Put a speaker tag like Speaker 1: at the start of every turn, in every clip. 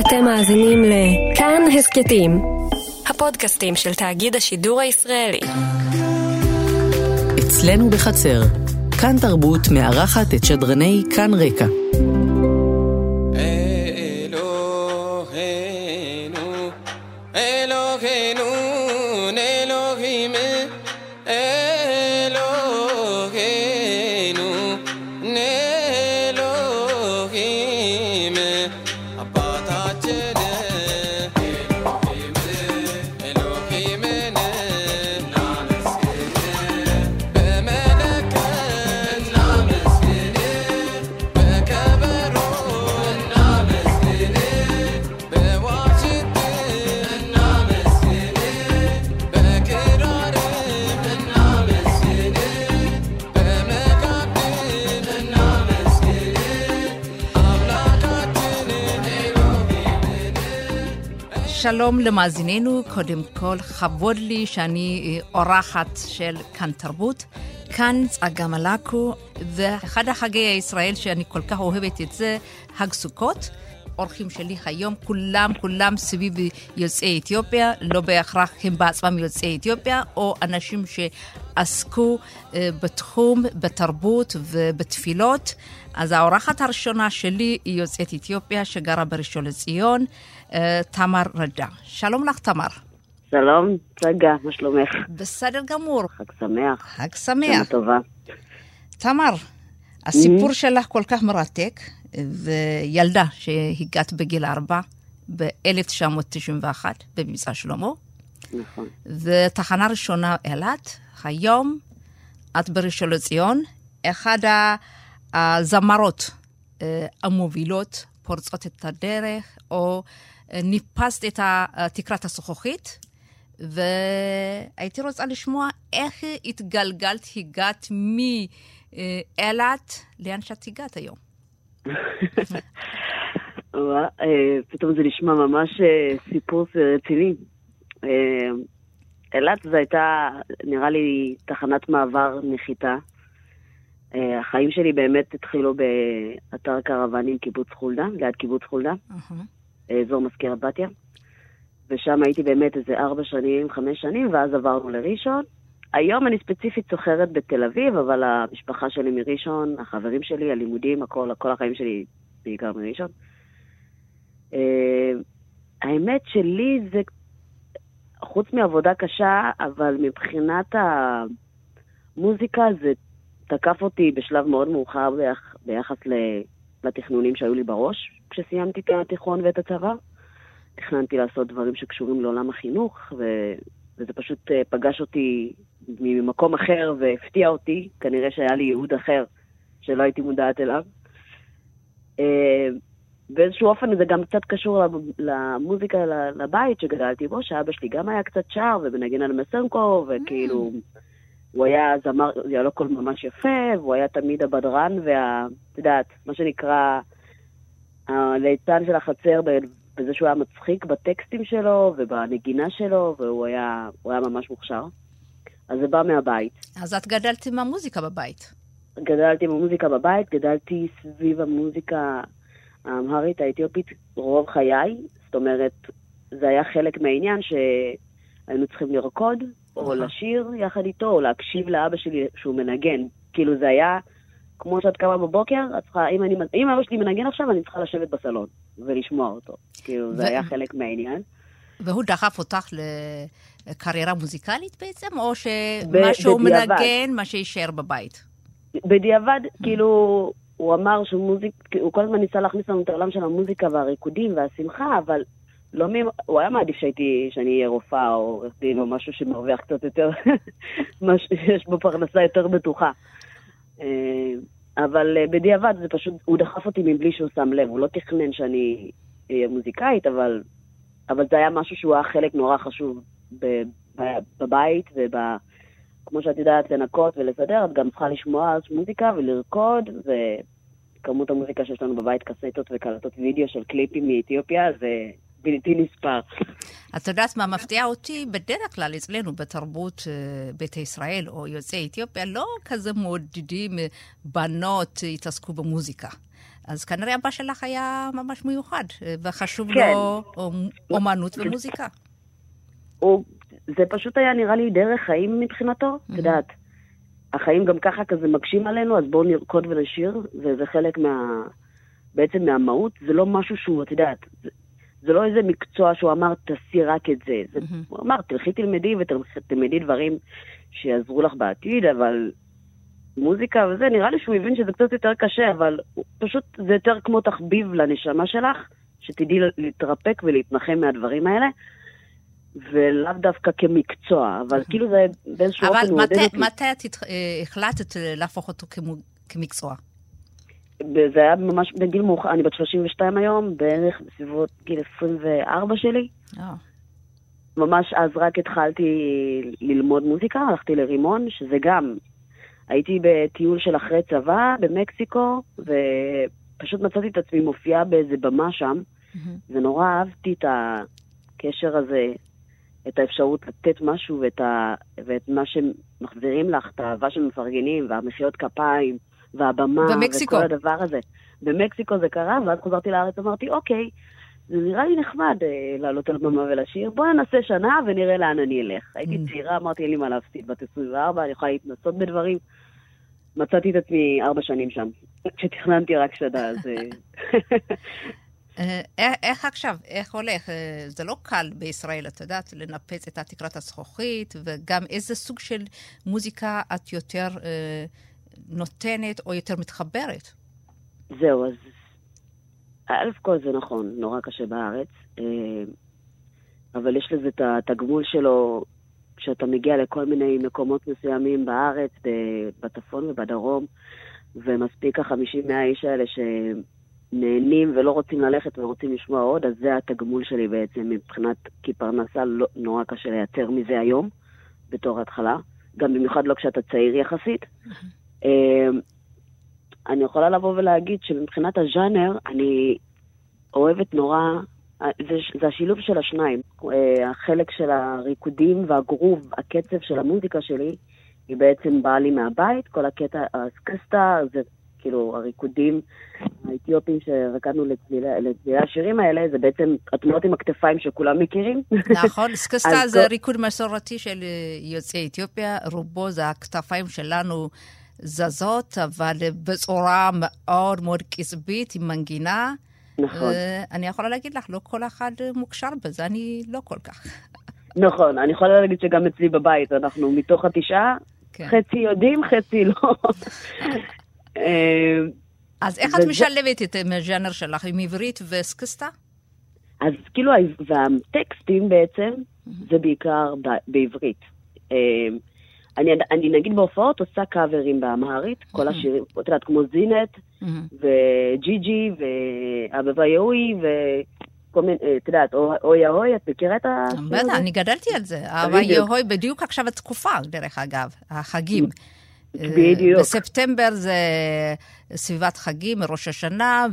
Speaker 1: אתם מאזינים לכאן הסכתים, הפודקאסטים של תאגיד השידור הישראלי.
Speaker 2: אצלנו בחצר, כאן תרבות מארחת את שדרני כאן רקע.
Speaker 3: שלום למאזיננו, קודם כל, כבוד לי שאני אורחת של כאן תרבות. כאן צגה מלקו, ואחד החגי הישראל שאני כל כך אוהבת את זה, חג סוכות. אורחים שלי היום, כולם, כולם סביב יוצאי אתיופיה, לא בהכרח הם בעצמם יוצאי אתיופיה, או אנשים שעסקו בתחום, בתרבות ובתפילות. אז האורחת הראשונה שלי היא יוצאת אתיופיה שגרה בראשון לציון, תמר רדה. שלום לך, תמר.
Speaker 4: שלום, צגה, מה שלומך?
Speaker 3: בסדר גמור.
Speaker 4: חג שמח.
Speaker 3: חג שמח.
Speaker 4: שנה טובה.
Speaker 3: תמר, הסיפור שלך כל כך מרתק, וילדה שהגעת בגיל ארבע, ב-1991, במבצע שלמה.
Speaker 4: נכון.
Speaker 3: ותחנה ראשונה אילת, היום את בראשון לציון, אחד הזמרות המובילות, פורצות את הדרך, או ניפסת את תקרת הזכוכית, והייתי רוצה לשמוע איך התגלגלת, הגעת מאילת לאן שאת הגעת היום.
Speaker 4: פתאום זה נשמע ממש סיפור רציני. אילת זו הייתה, נראה לי, תחנת מעבר נחיתה. החיים שלי באמת התחילו באתר קרוונים קיבוץ חולדה, ליד קיבוץ חולדה, אזור מזכירת בתיה. ושם הייתי באמת איזה ארבע שנים, חמש שנים, ואז עברנו לראשון. היום אני ספציפית סוחרת בתל אביב, אבל המשפחה שלי מראשון, החברים שלי, הלימודים, הכל, כל החיים שלי בעיקר מראשון. האמת שלי זה, חוץ מעבודה קשה, אבל מבחינת המוזיקה זה תקף אותי בשלב מאוד מאוחר ביח, ביחס לתכנונים שהיו לי בראש כשסיימתי את התיכון ואת הצבא. תכננתי לעשות דברים שקשורים לעולם החינוך, ו... וזה פשוט פגש אותי ממקום אחר והפתיע אותי. כנראה שהיה לי ייעוד אחר שלא הייתי מודעת אליו. באיזשהו אופן זה גם קצת קשור למוזיקה לבית שגדלתי בו, שאבא שלי גם היה קצת שר ומנגן על מסנקו, וכאילו... הוא היה זמר, היה לו קול ממש יפה, והוא היה תמיד הבדרן, וה... את יודעת, מה שנקרא, הליצן של החצר בזה שהוא היה מצחיק בטקסטים שלו ובנגינה שלו, והוא היה, היה ממש מוכשר. אז זה בא מהבית.
Speaker 3: אז את גדלת עם המוזיקה בבית.
Speaker 4: גדלתי עם המוזיקה בבית, גדלתי סביב המוזיקה האמהרית האתיופית רוב חיי. זאת אומרת, זה היה חלק מהעניין שהיינו צריכים לרקוד, או לשיר יחד איתו, או להקשיב לאבא שלי שהוא מנגן. כאילו זה היה, כמו שאת קמה בבוקר, את צריכה, אם, אני, אם אבא שלי מנגן עכשיו, אני צריכה לשבת בסלון ולשמוע אותו. כאילו, זה ו... היה חלק מהעניין.
Speaker 3: והוא דחף אותך לקריירה מוזיקלית בעצם, או שמה שהוא מנגן, מה שיישאר בבית?
Speaker 4: בדיעבד, כאילו, הוא אמר שמוזיק, הוא כל הזמן ניסה להכניס לנו את העולם של המוזיקה והריקודים והשמחה, אבל לא מי... הוא היה מעדיף שהייתי, שאני אהיה רופאה או עורך דין או משהו שמרוויח קצת יותר, שיש בו פרנסה יותר בטוחה. אבל בדיעבד זה פשוט, הוא דחף אותי מבלי שהוא שם לב, הוא לא תכנן שאני אהיה מוזיקאית, אבל, אבל זה היה משהו שהוא היה חלק נורא חשוב בבית, וכמו שאת יודעת, לנקות ולסדר, את גם צריכה לשמוע מוזיקה ולרקוד, וכמות המוזיקה שיש לנו בבית, קסטות וקלטות וידאו של קליפים מאתיופיה, זה בלתי נספר.
Speaker 3: את יודעת מה מפתיע אותי? בדרך כלל אצלנו בתרבות ביתא ישראל או יוצאי אתיופיה לא כזה מעודדים בנות יתעסקו במוזיקה. אז כנראה אבא שלך היה ממש מיוחד, וחשוב
Speaker 4: כן.
Speaker 3: לו אומנות ומוזיקה.
Speaker 4: הוא, זה פשוט היה נראה לי דרך חיים מבחינתו, את יודעת. החיים גם ככה כזה מקשים עלינו, אז בואו נרקוד ונשיר, וזה חלק מה... בעצם מהמהות, זה לא משהו שהוא, את יודעת, זה, לא איזה מקצוע שהוא אמר, תעשי רק את זה. זה הוא אמר, תלכי תלמדי ותלמדי דברים שיעזרו לך בעתיד, אבל מוזיקה וזה, נראה לי שהוא הבין שזה קצת יותר קשה, אבל פשוט זה יותר כמו תחביב לנשמה שלך, שתדעי להתרפק ולהתנחם מהדברים האלה. ולאו דווקא כמקצוע, אבל כאילו זה באיזשהו
Speaker 3: אבל
Speaker 4: אופן מעודד
Speaker 3: מתי,
Speaker 4: אותי.
Speaker 3: מתי את אה, החלטת להפוך אותו כמקצוע?
Speaker 4: זה היה ממש בגיל מאוחר, אני בת 32 היום, בערך בסביבות גיל 24 שלי.
Speaker 3: אה,
Speaker 4: ממש אז רק התחלתי ללמוד מוזיקה, הלכתי לרימון, שזה גם, הייתי בטיול של אחרי צבא במקסיקו, ופשוט מצאתי את עצמי מופיעה באיזה במה שם,
Speaker 3: מהמם.
Speaker 4: ונורא אהבתי את הקשר הזה, את האפשרות לתת משהו ואת, ה, ואת מה שמחזירים לך, את האהבה שמפרגנים, והמחיאות כפיים, והבמה,
Speaker 3: במקסיקו.
Speaker 4: וכל הדבר הזה. במקסיקו זה קרה, ואז חזרתי לארץ, אמרתי, אוקיי, זה נראה לי נחמד אה, לעלות על במה ולשיר, בואי ננסה שנה ונראה לאן אני אלך. הייתי
Speaker 3: Mm.
Speaker 4: צעירה, אמרתי, אין לי מה להפסיד, בת 24, אני יכולה להתנסות בדברים. מצאתי את עצמי ארבע שנים שם, כשתכננתי רק שנה, אז... אה,
Speaker 3: אה, איך- איך עכשיו, איך הולך? אה, זה לא קל בישראל, את יודעת, לנפץ את תקרת הזכוכית, וגם איזה סוג של מוזיקה את יותר אה, נותנת או יותר מתחברת.
Speaker 4: זהו, אז א' כל זה נכון, נורא קשה בארץ, אה, אבל יש לזה את התגמול שלו כשאתה מגיע לכל מיני מקומות מסוימים בארץ, בצפון ובדרום, ומספיק ה-50-100 איש האלה שנהנים ולא רוצים ללכת ורוצים לשמוע עוד, אז זה התגמול שלי בעצם מבחינת, כי פרנסה לא, נורא קשה לייצר מזה היום, בתור התחלה, גם במיוחד לא כשאתה צעיר יחסית. אה, אני יכולה לבוא ולהגיד שמבחינת הז'אנר, אני אוהבת נורא, זה, זה השילוב של השניים. אה, החלק של הריקודים והגרוב, הקצב של המוזיקה שלי, היא בעצם באה לי מהבית, כל הקטע, הסקסטה, זה כאילו הריקודים האתיופים שרקדנו לצלילי השירים האלה, זה בעצם התנועות עם הכתפיים שכולם מכירים.
Speaker 3: נכון, סקסטה זה ריקוד מסורתי של אה, יוצאי אתיופיה, רובו זה הכתפיים שלנו זזות, אבל בצורה מאוד מאוד קצבית, עם מנגינה.
Speaker 4: נכון.
Speaker 3: אה, אני יכולה להגיד לך, לא כל אחד מוכשר בזה, אני לא כל כך.
Speaker 4: נכון, אני יכולה להגיד שגם אצלי בבית, אנחנו מתוך התשעה,
Speaker 3: כן.
Speaker 4: חצי יודעים, חצי לא. אה,
Speaker 3: אז איך
Speaker 4: וזה-
Speaker 3: את משלבת את הז'אנר שלך עם עברית וסקסטה?
Speaker 4: אז כאילו, והטקסטים בעצם, זה בעיקר בעברית. אני, אני נגיד בהופעות עושה קאברים באמהרית, כל השירים, את יודעת, כמו זינט, וג'י ג'י, ואבבה יהוי, וכל מיני, אה, את יודעת, או- אוי אוי, את מכירה את השיר
Speaker 3: בטח? אני גדלתי על זה.
Speaker 4: בדיוק.
Speaker 3: יהוי בדיוק עכשיו התקופה, דרך אגב, החגים.
Speaker 4: בדיוק.
Speaker 3: אה, בספטמבר זה סביבת חגים, ראש השנה,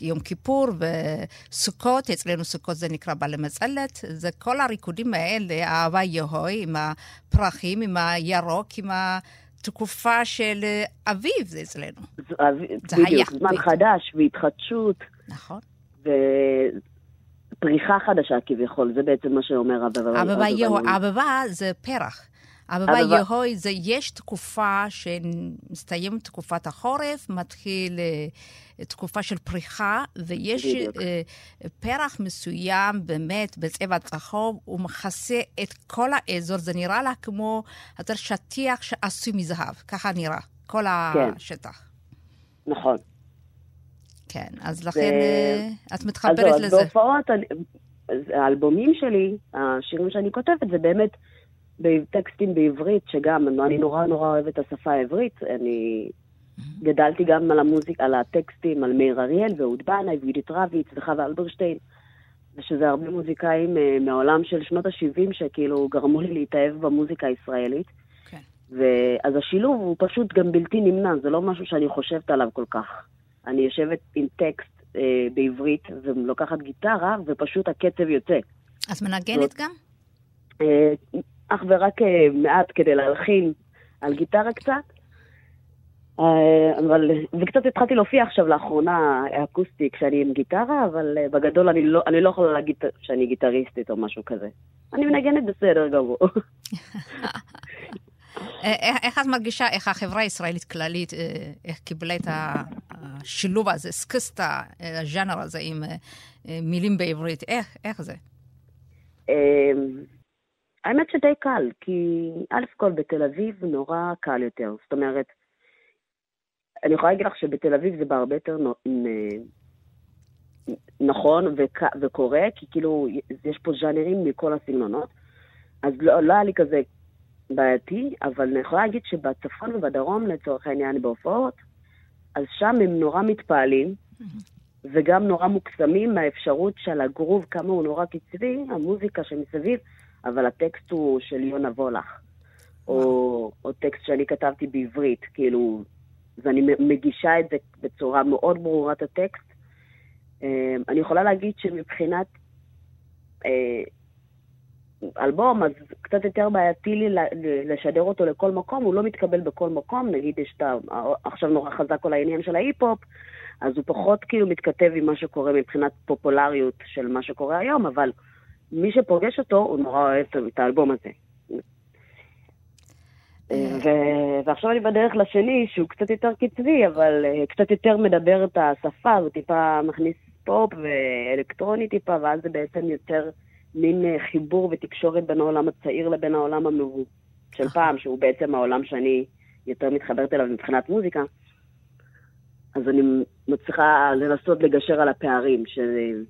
Speaker 3: ויום כיפור וסוכות, אצלנו סוכות זה נקרא בעלי מצלת. זה כל הריקודים האלה, אהבה יהוי, עם הפרחים, עם הירוק, עם התקופה של אביב, זה אצלנו. זה היה,
Speaker 4: בדיוק, זמן
Speaker 3: בדיוק.
Speaker 4: חדש והתחדשות,
Speaker 3: נכון.
Speaker 4: ופריחה חדשה כביכול, זה בעצם מה שאומר אבבה
Speaker 3: אבבה. אבבה זה פרח. אבבה- יהוי זה, יש תקופה שמסתיימת תקופת החורף, מתחיל אה, תקופה של פריחה, ויש. אה, פרח מסוים, באמת, בצבע צהוב, הוא מכסה את כל האזור, זה נראה לה כמו, יודע, שטיח שעשוי מזהב, ככה נראה, כל
Speaker 4: כן.
Speaker 3: השטח.
Speaker 4: נכון.
Speaker 3: כן, אז לכן אה, את מתחברת
Speaker 4: אז
Speaker 3: לזה.
Speaker 4: בהופעות, אני- אז האלבומים שלי, השירים שאני כותבת, זה באמת בטקסטים בעברית, שגם, אני נורא נורא אוהבת את השפה העברית. אני גדלתי גם על המוזיק, על הטקסטים, על מאיר אריאל ואהוד בנאי ויהודית רביץ וחווה אלברשטיין, ושזה הרבה מוזיקאים אה, מהעולם של שנות ה-70 שכאילו גרמו לי להתאהב במוזיקה הישראלית.
Speaker 3: כן.
Speaker 4: ואז השילוב הוא פשוט גם בלתי נמנע, זה לא משהו שאני חושבת עליו כל כך. אני יושבת עם טקסט אה, בעברית ולוקחת גיטרה, ופשוט הקצב יוצא.
Speaker 3: את מנגנת
Speaker 4: זאת-
Speaker 3: גם?
Speaker 4: אה, אך ורק אה, מעט כדי להלחין על גיטרה קצת, אה, אבל, וקצת התחלתי להופיע עכשיו לאחרונה אקוסטי כשאני עם גיטרה, אבל אה, בגדול אני לא, אני לא יכולה להגיד שאני גיטריסטית או משהו כזה. אני מנגנת בסדר גמור.
Speaker 3: איך את מרגישה, איך החברה הישראלית כללית, איך קיבלה את השילוב הזה, סקסטה, הז'אנר הזה עם מילים בעברית, איך, איך זה?
Speaker 4: האמת שדי קל, כי א' כל בתל אביב נורא קל יותר. זאת אומרת, אני יכולה להגיד לך שבתל אביב זה בהרבה יותר נכון וקורה, כי כאילו יש פה ז'אנרים מכל הסגנונות, אז לא, לא היה לי כזה בעייתי, אבל אני יכולה להגיד שבצפון ובדרום, לצורך העניין, בהופעות, אז שם הם נורא מתפעלים, וגם נורא מוקסמים מהאפשרות של הגרוב, כמה הוא נורא קצבי, המוזיקה שמסביב, אבל הטקסט הוא של יונה וולך, או, או טקסט שאני כתבתי בעברית, כאילו, ואני מגישה את זה בצורה מאוד ברורה, את הטקסט. אמ, אני יכולה להגיד שמבחינת אה, אלבום, אז קצת יותר בעייתי לי לשדר אותו לכל מקום, הוא לא מתקבל בכל מקום, נגיד יש את ה... עכשיו נורא חזק כל העניין של ההיפ-הופ, אז הוא פחות כאילו מתכתב עם מה שקורה מבחינת פופולריות של מה שקורה היום, אבל מי שפוגש אותו, הוא נורא אוהב את האלבום הזה. ו- ועכשיו אני בדרך לשני, שהוא קצת יותר קצבי, אבל uh, קצת יותר מדבר את השפה, הוא טיפה מכניס פופ ואלקטרוני טיפה, ואז זה בעצם יותר מין uh, חיבור ותקשורת בין העולם הצעיר לבין העולם המבוא של פעם, שהוא בעצם העולם שאני יותר מתחברת אליו מבחינת מוזיקה. אז אני מצליחה לנסות לגשר על הפערים של...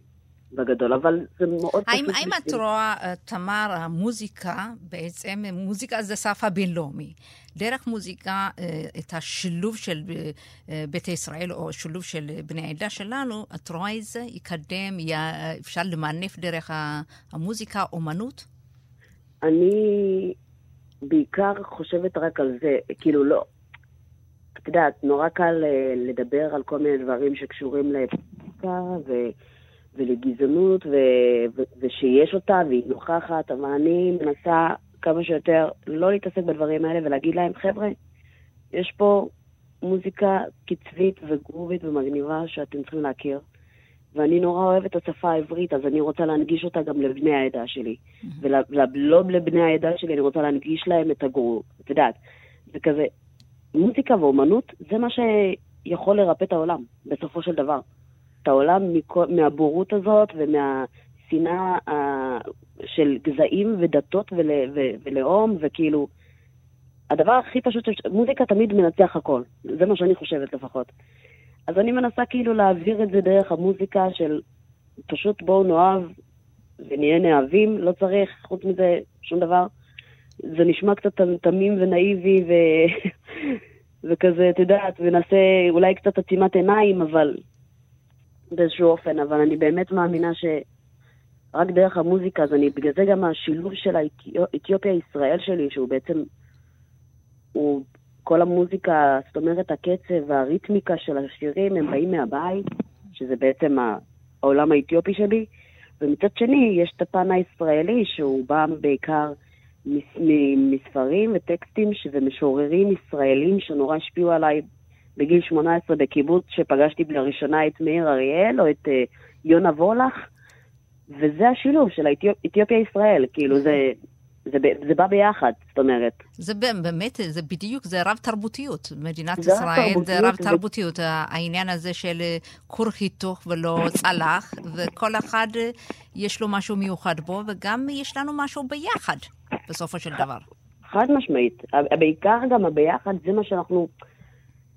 Speaker 4: בגדול, אבל זה מאוד
Speaker 3: האם, פשוט. האם את רואה, אה, תמר, המוזיקה, בעצם מוזיקה זה שפה בינלאומי. דרך מוזיקה, אה, את השילוב של אה, ביתא ישראל, או שילוב של בני העדה שלנו, את רואה את זה יקדם, אפשר למנף דרך המוזיקה, אומנות?
Speaker 4: אני בעיקר חושבת רק על זה, כאילו לא, את יודעת, נורא קל לדבר על כל מיני דברים שקשורים לפוליטיקה, ו... ולגזענות, ו, ו, ושיש אותה והיא נוכחת, אבל אני מנסה כמה שיותר לא להתעסק בדברים האלה ולהגיד להם, חבר'ה, יש פה מוזיקה קצבית וגרובית ומגניבה שאתם צריכים להכיר. ואני נורא אוהבת את השפה העברית, אז אני רוצה להנגיש אותה גם לבני העדה שלי. Mm-hmm. ולא לבני העדה שלי, אני רוצה להנגיש להם את הגרוב. את יודעת, זה כזה, מוזיקה ואומנות זה מה שיכול לרפא את העולם, בסופו של דבר. את העולם מהבורות הזאת ומהשנאה של גזעים ודתות ול, ו, ולאום, וכאילו, הדבר הכי פשוט, מוזיקה תמיד מנצח הכל, זה מה שאני חושבת לפחות. אז אני מנסה כאילו להעביר את זה דרך המוזיקה של פשוט בואו נאהב ונהיה נאהבים, לא צריך חוץ מזה שום דבר. זה נשמע קצת תמים ונאיבי ו... וכזה, את יודעת, ונעשה אולי קצת עצימת עיניים, אבל באיזשהו אופן, אבל אני באמת מאמינה שרק דרך המוזיקה, אז אני, בגלל זה גם השילוב של האתיופיה-ישראל שלי, שהוא בעצם, הוא, כל המוזיקה, זאת אומרת, הקצב והריתמיקה של השירים, הם באים מהבית, שזה בעצם העולם האתיופי שלי, ומצד שני, יש את הפן הישראלי, שהוא בא בעיקר מספרים וטקסטים ומשוררים ישראלים שנורא השפיעו עליי בגיל 18 בקיבוץ שפגשתי לראשונה את מאיר אריאל או את uh, יונה וולך, וזה השילוב של אתיופיה-ישראל, כאילו זה, זה, זה בא ביחד, זאת אומרת.
Speaker 3: זה באמת, זה בדיוק, זה רב תרבותיות. מדינת זה ישראל זה רב תרבותיות. ו... העניין הזה של אה, כור היתוך ולא צלח, וכל אחד אה, יש לו משהו מיוחד בו, וגם יש לנו משהו ביחד, בסופו של דבר.
Speaker 4: חד משמעית. בעיקר גם הביחד, זה מה שאנחנו...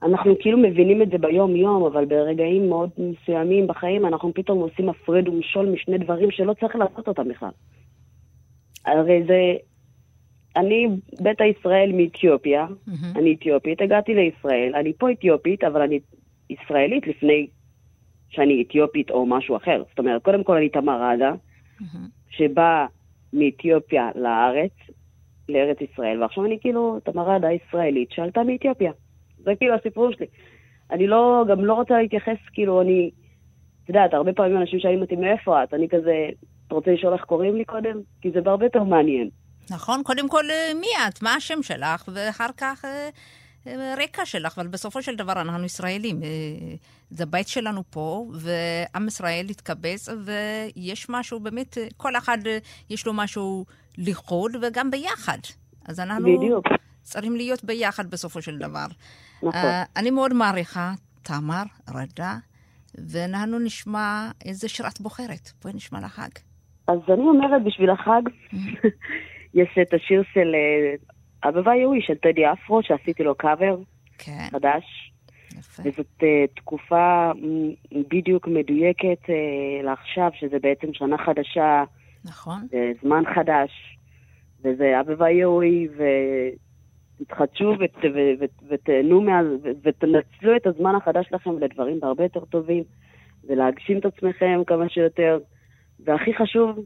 Speaker 4: אנחנו כאילו מבינים את זה ביום-יום, אבל ברגעים מאוד מסוימים בחיים אנחנו פתאום עושים הפרד ומשול משני דברים שלא צריך לעשות אותם בכלל. הרי זה... אני ביתא ישראל מאתיופיה, mm-hmm. אני אתיופית, הגעתי לישראל, אני פה אתיופית, אבל אני ישראלית לפני שאני אתיופית או משהו אחר. זאת אומרת, קודם כל אני תמרדה, mm-hmm. שבאה מאתיופיה לארץ, לארץ ישראל, ועכשיו אני כאילו תמרדה ישראלית שעלתה מאתיופיה. זה כאילו הסיפור שלי. אני לא, גם לא רוצה להתייחס, כאילו, אני, את יודעת, הרבה פעמים אנשים שואלים אותי מאיפה את, אני כזה, אתה רוצה לשאול איך קוראים לי קודם? כי זה בהרבה יותר מעניין.
Speaker 3: נכון, קודם כל, אה, מי את? מה השם שלך? ואחר כך, אה, הרקע שלך, אבל בסופו של דבר אנחנו ישראלים. אה, זה הבית שלנו פה, ועם ישראל התקבץ, ויש משהו באמת, אה, כל אחד אה, יש לו משהו לחוד, וגם ביחד. אז אנחנו
Speaker 4: בדיוק.
Speaker 3: צריכים להיות ביחד בסופו של דבר.
Speaker 4: נכון.
Speaker 3: אה, אני מאוד מעריכה, תמר, רדה, ואנחנו נשמע איזה שיר את בוחרת. בואי נשמע לחג.
Speaker 4: אז אני אומרת, בשביל החג, יש את השיר של אה, אבבה יהוי, של טדי אפרו, שעשיתי לו קאבר
Speaker 3: כן,
Speaker 4: חדש.
Speaker 3: יפה.
Speaker 4: וזאת אה, תקופה בדיוק מדויקת אה, לעכשיו, שזה בעצם שנה חדשה,
Speaker 3: נכון.
Speaker 4: זה זמן חדש, וזה אבבה יהוי, ותתחדשו ות, ו, ו, ותהנו מה... ו- ותנצלו את הזמן החדש שלכם לדברים הרבה יותר טובים, ולהגשים את עצמכם כמה שיותר, והכי חשוב,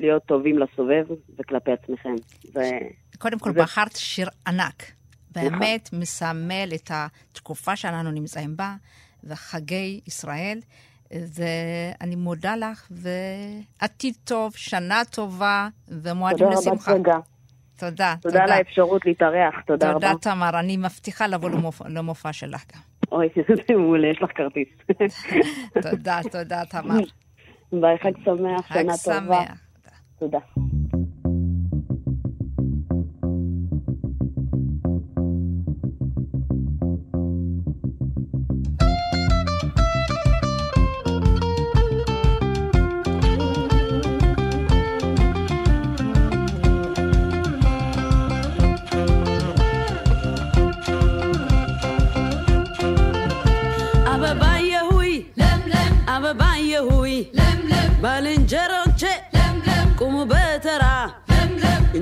Speaker 4: להיות טובים לסובב וכלפי עצמכם. זה...
Speaker 3: קודם כל,
Speaker 4: זה-
Speaker 3: בחרת שיר ענק. באמת מסמל את התקופה שאנחנו נמצאים בה, וחגי ישראל. ואני מודה לך, ועתיד טוב, שנה טובה, ומועדים
Speaker 4: תודה רבה,
Speaker 3: לשמחה. תודה,
Speaker 4: תודה על האפשרות להתארח, תודה רבה.
Speaker 3: תודה, תמר. אני מבטיחה לבוא למופע, שלך גם.
Speaker 4: אוי, זה מעולה, יש לך כרטיס.
Speaker 3: תודה, תודה, תמר.
Speaker 4: ביי, חג שמח,
Speaker 3: חג
Speaker 4: שנה טובה.
Speaker 3: שמח.
Speaker 4: תודה.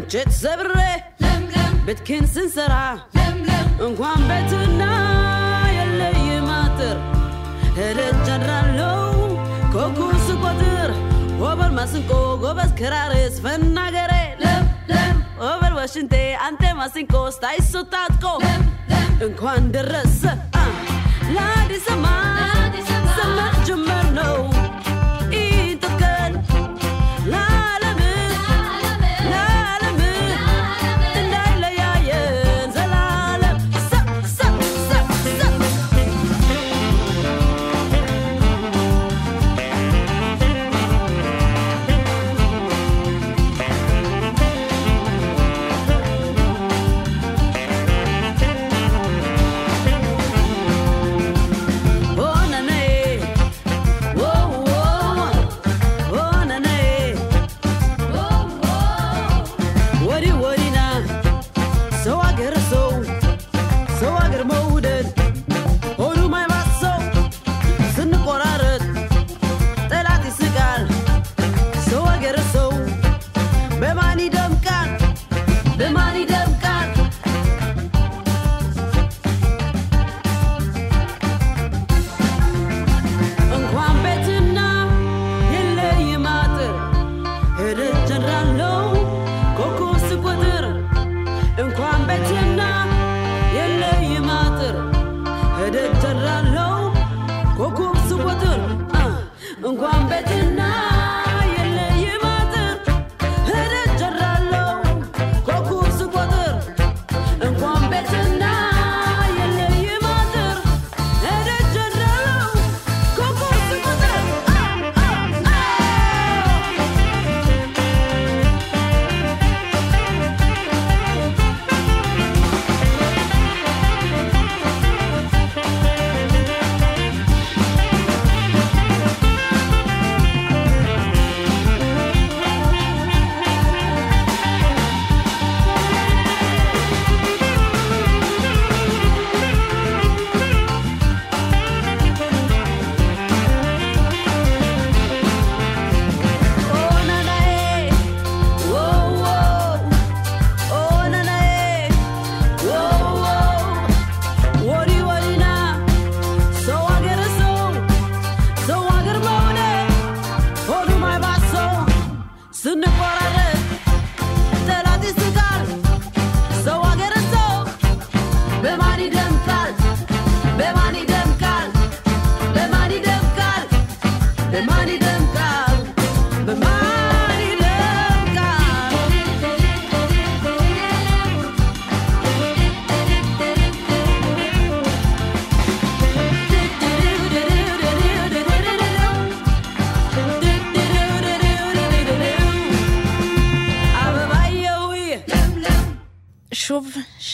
Speaker 5: እንጨት ሰብሬ ቤትኬን ስንሰራ እንኳን ቤትና የለይ ማጥር ሄደች አድራለው ኮኩስ ቆጥር ጎበል ማስንቆ ጎበዝ ክራርስ ፈናገሬ ኦቨር ወሽንቴ አንቴ ማስንቆ ስታይሶ ታጥቆ እንኳን ደረሰ። ለአዲስ ዘመን ዘመን ጀመር ነው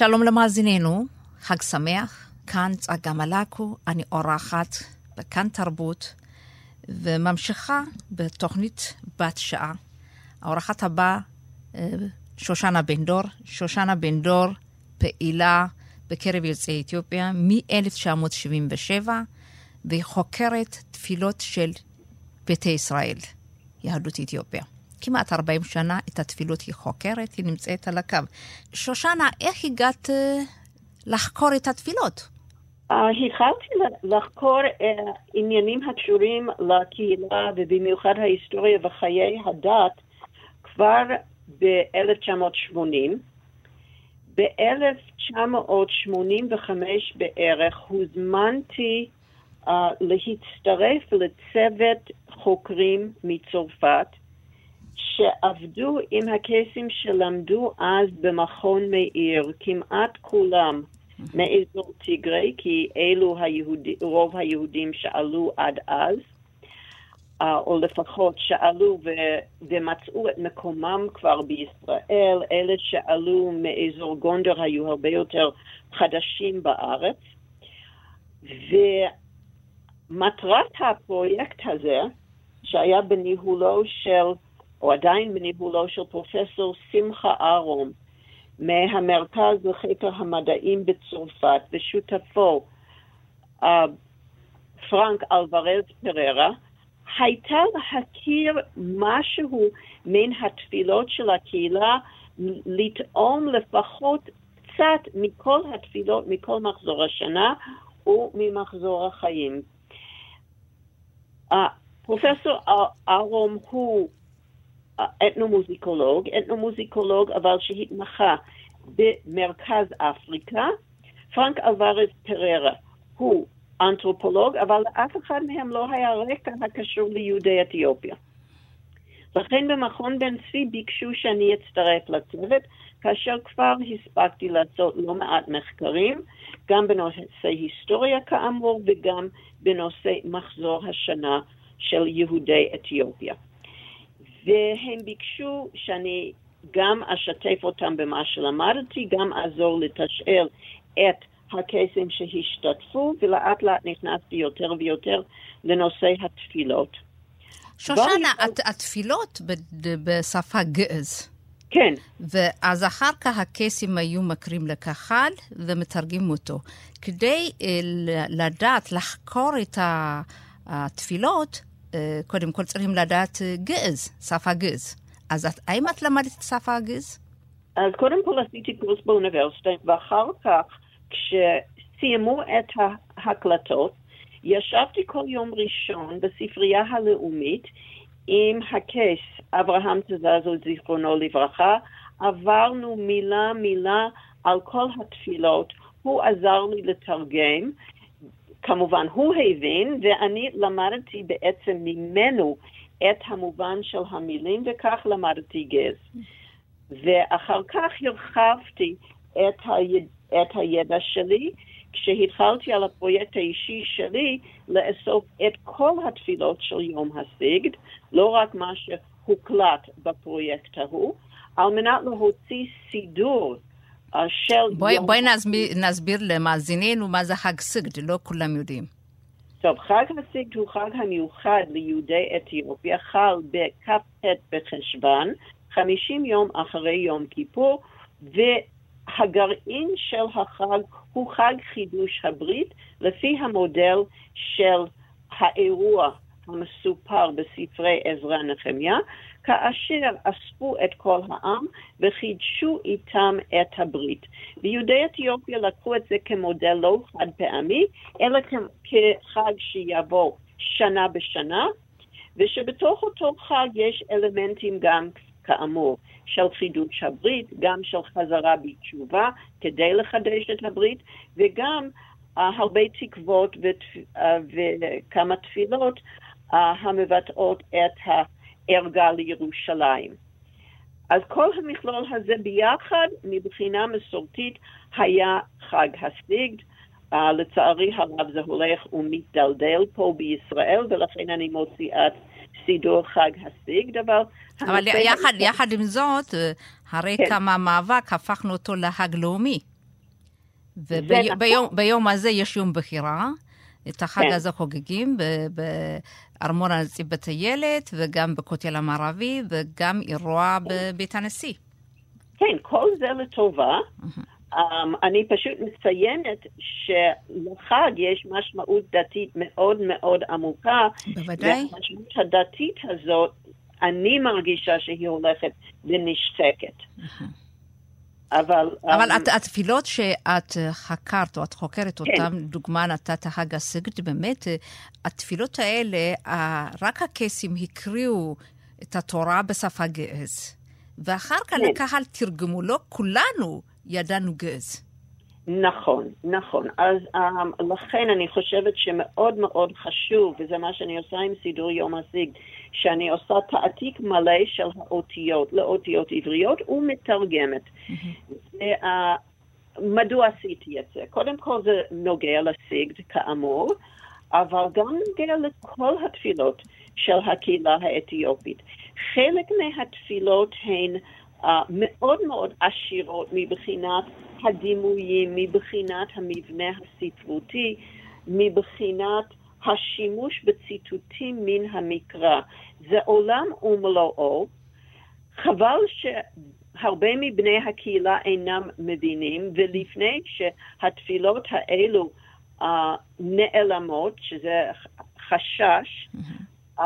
Speaker 3: שלום למאזיננו, חג שמח, כאן צגה מלקו, אני אורחת בכאן תרבות, וממשיכה בתוכנית בת שעה. האורחת הבאה, אה, שושנה בן דור. שושנה בן דור פעילה בקרב יוצאי אתיופיה מ-1977, והיא חוקרת תפילות של ביתי ישראל, יהדות אתיופיה. כמעט 40 שנה את התפילות היא חוקרת, היא נמצאת על הקו. שושנה, איך הגעת אה, לחקור את התפילות?
Speaker 6: התחלתי ל- לחקור uh, עניינים הקשורים לקהילה ובמיוחד ההיסטוריה וחיי הדת כבר ב-1980. ב-1985 בערך הוזמנתי uh, להצטרף לצוות חוקרים מצרפת שעבדו עם הקייסים שלמדו אז במכון מאיר, כמעט כולם מאזור טיגרי, כי אלו היהודי, רוב היהודים שעלו עד אז, אה, או לפחות שעלו ו- ומצאו את מקומם כבר בישראל, אלה שעלו מאזור גונדר היו הרבה יותר חדשים בארץ. ומטרת הפרויקט הזה, שהיה בניהולו של, או עדיין בניהולו של פרופסור שמחה אהרון, מהמרכז לחקר המדעים בצרפת, ושותפו uh, פרנק אלוורז פררה, הייתה להכיר משהו מן התפילות של הקהילה, לטעום לפחות קצת מכל התפילות, מכל מחזור השנה וממחזור החיים. Uh, פרופסור ארום הוא אתנומוזיקולוג, אתנומוזיקולוג אבל שהתמחה במרכז אפריקה. פרנק אלוורז פררה הוא אנתרופולוג, אבל לאף אחד מהם לא היה רקע הקשור ליהודי אתיופיה. לכן במכון בן צבי ביקשו שאני אצטרף לצוות, כאשר כבר הספקתי לעשות לא מעט מחקרים, גם בנושא היסטוריה כאמור וגם בנושא מחזור השנה של יהודי אתיופיה. והם ביקשו שאני גם אשתף אותם במה שלמדתי, גם אעזור לתשאל את הקייסים שהשתתפו, ולאט לאט נכנסתי יותר ויותר לנושא התפילות.
Speaker 3: שושנה, הת, התפילות ב- בשפה גז.
Speaker 6: כן,
Speaker 3: ואז אחר כך הקייסים היו מקרים לקהל ומתרגמים אותו. כדי אה, לדעת, לחקור את התפילות, קודם כל צריכים לדעת אה, גז, שפה גז. אז את, האם את למדת את שפה הגז?
Speaker 6: אז קודם כל עשיתי קורס באוניברסיטה, ואחר כך, כשסיימו את ההקלטות, ישבתי כל יום ראשון בספרייה הלאומית עם הקייס אברהם תזזו, זיכרונו לברכה. עברנו מילה מילה על כל התפילות, הוא עזר לי לתרגם. כמובן, הוא הבין, ואני למדתי בעצם ממנו את המובן של המילים, וכך למדתי גז. ואחר כך הרחבתי את, היד... את הידע שלי, כשהתחלתי על הפרויקט האישי שלי לאסוף את כל התפילות של יום הסיגד, לא רק מה שהוקלט בפרויקט ההוא, על מנת להוציא סידור של
Speaker 3: בואי,
Speaker 6: יום
Speaker 3: בואי נסביר, נסביר למאזיננו מה זה חג סגד, לא כולם יודעים.
Speaker 6: טוב, חג הסיגד הוא חג המיוחד ליהודי אתיופיה, חל בכ"ט בחשוון, 50 יום אחרי יום כיפור, והגרעין של החג הוא חג חידוש הברית, לפי המודל של האירוע המסופר בספרי עזרא נחמיה, כאשר אספו את כל העם וחידשו איתם את הברית. ויהודי אתיופיה לקחו את זה כמודל לא חד פעמי, אלא כחג שיבוא שנה בשנה, ושבתוך אותו חג יש אלמנטים גם, כאמור, של חידוש הברית, גם של חזרה בתשובה כדי לחדש את הברית, וגם uh, הרבה תקוות ות- uh, וכמה תפילות uh, המבטאות את הערגה לירושלים. אז כל המכלול הזה ביחד, מבחינה מסורתית, היה חג הסיגד. Uh, לצערי הרב זה הולך ומתדלדל פה בישראל, ולכן אני מוציאה סידור חג הסיגד, אבל...
Speaker 3: אבל יחד,
Speaker 6: העיקרי-
Speaker 3: יחד עם זאת, אה, הרי
Speaker 6: כן.
Speaker 3: כמה מאבק הפכנו אותו לחג לאומי.
Speaker 6: נכון.
Speaker 3: וביום ביום הזה יש יום בחירה. את החג
Speaker 6: כן.
Speaker 3: הזה חוגגים ב- בארמון הנציב בטיילת, וגם בכותל המערבי, וגם אירוע בבית הנשיא.
Speaker 6: כן, כל זה לטובה. Um, אני פשוט מציינת שלחג יש משמעות דתית מאוד מאוד עמוקה.
Speaker 3: בוודאי.
Speaker 6: והמשמעות הדתית הזאת, אני מרגישה שהיא הולכת ונשחקת. אבל...
Speaker 3: אבל
Speaker 6: um,
Speaker 3: את- התפילות שאת חקרת, או את חוקרת
Speaker 6: כן.
Speaker 3: אותן, דוגמה נתת חג הסיגד, באמת, התפילות האלה, רק הקייסים הקריאו את התורה בשפה גז. ואחר כך
Speaker 6: כן.
Speaker 3: לקהל תרגמו, לא כולנו ידענו גז.
Speaker 6: נכון, נכון. אז um, לכן אני חושבת שמאוד מאוד חשוב, וזה מה שאני עושה עם סידור יום הסיג, שאני עושה תעתיק מלא של האותיות לאותיות עבריות ומתרגמת. זה, uh, מדוע עשיתי את זה? קודם כל זה נוגע לסיגד, כאמור, אבל גם נוגע לכל התפילות של הקהילה האתיופית. חלק מהתפילות הן מאוד מאוד עשירות מבחינת הדימויים, מבחינת המבנה הספרותי, מבחינת השימוש בציטוטים מן המקרא. זה עולם ומלואו. חבל שהרבה מבני הקהילה אינם מבינים, ולפני שהתפילות האלו uh, נעלמות, שזה חשש um,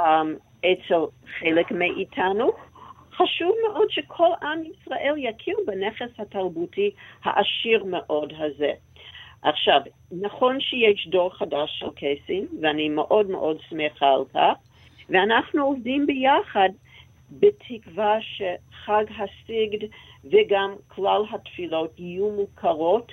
Speaker 6: אצל חלק מאיתנו, חשוב מאוד שכל עם ישראל יכיר בנכס התרבותי העשיר מאוד הזה. עכשיו, נכון שיש דור חדש של קייסים, ואני מאוד מאוד שמחה על כך, ואנחנו עובדים ביחד בתקווה שחג הסיגד וגם כלל התפילות יהיו מוכרות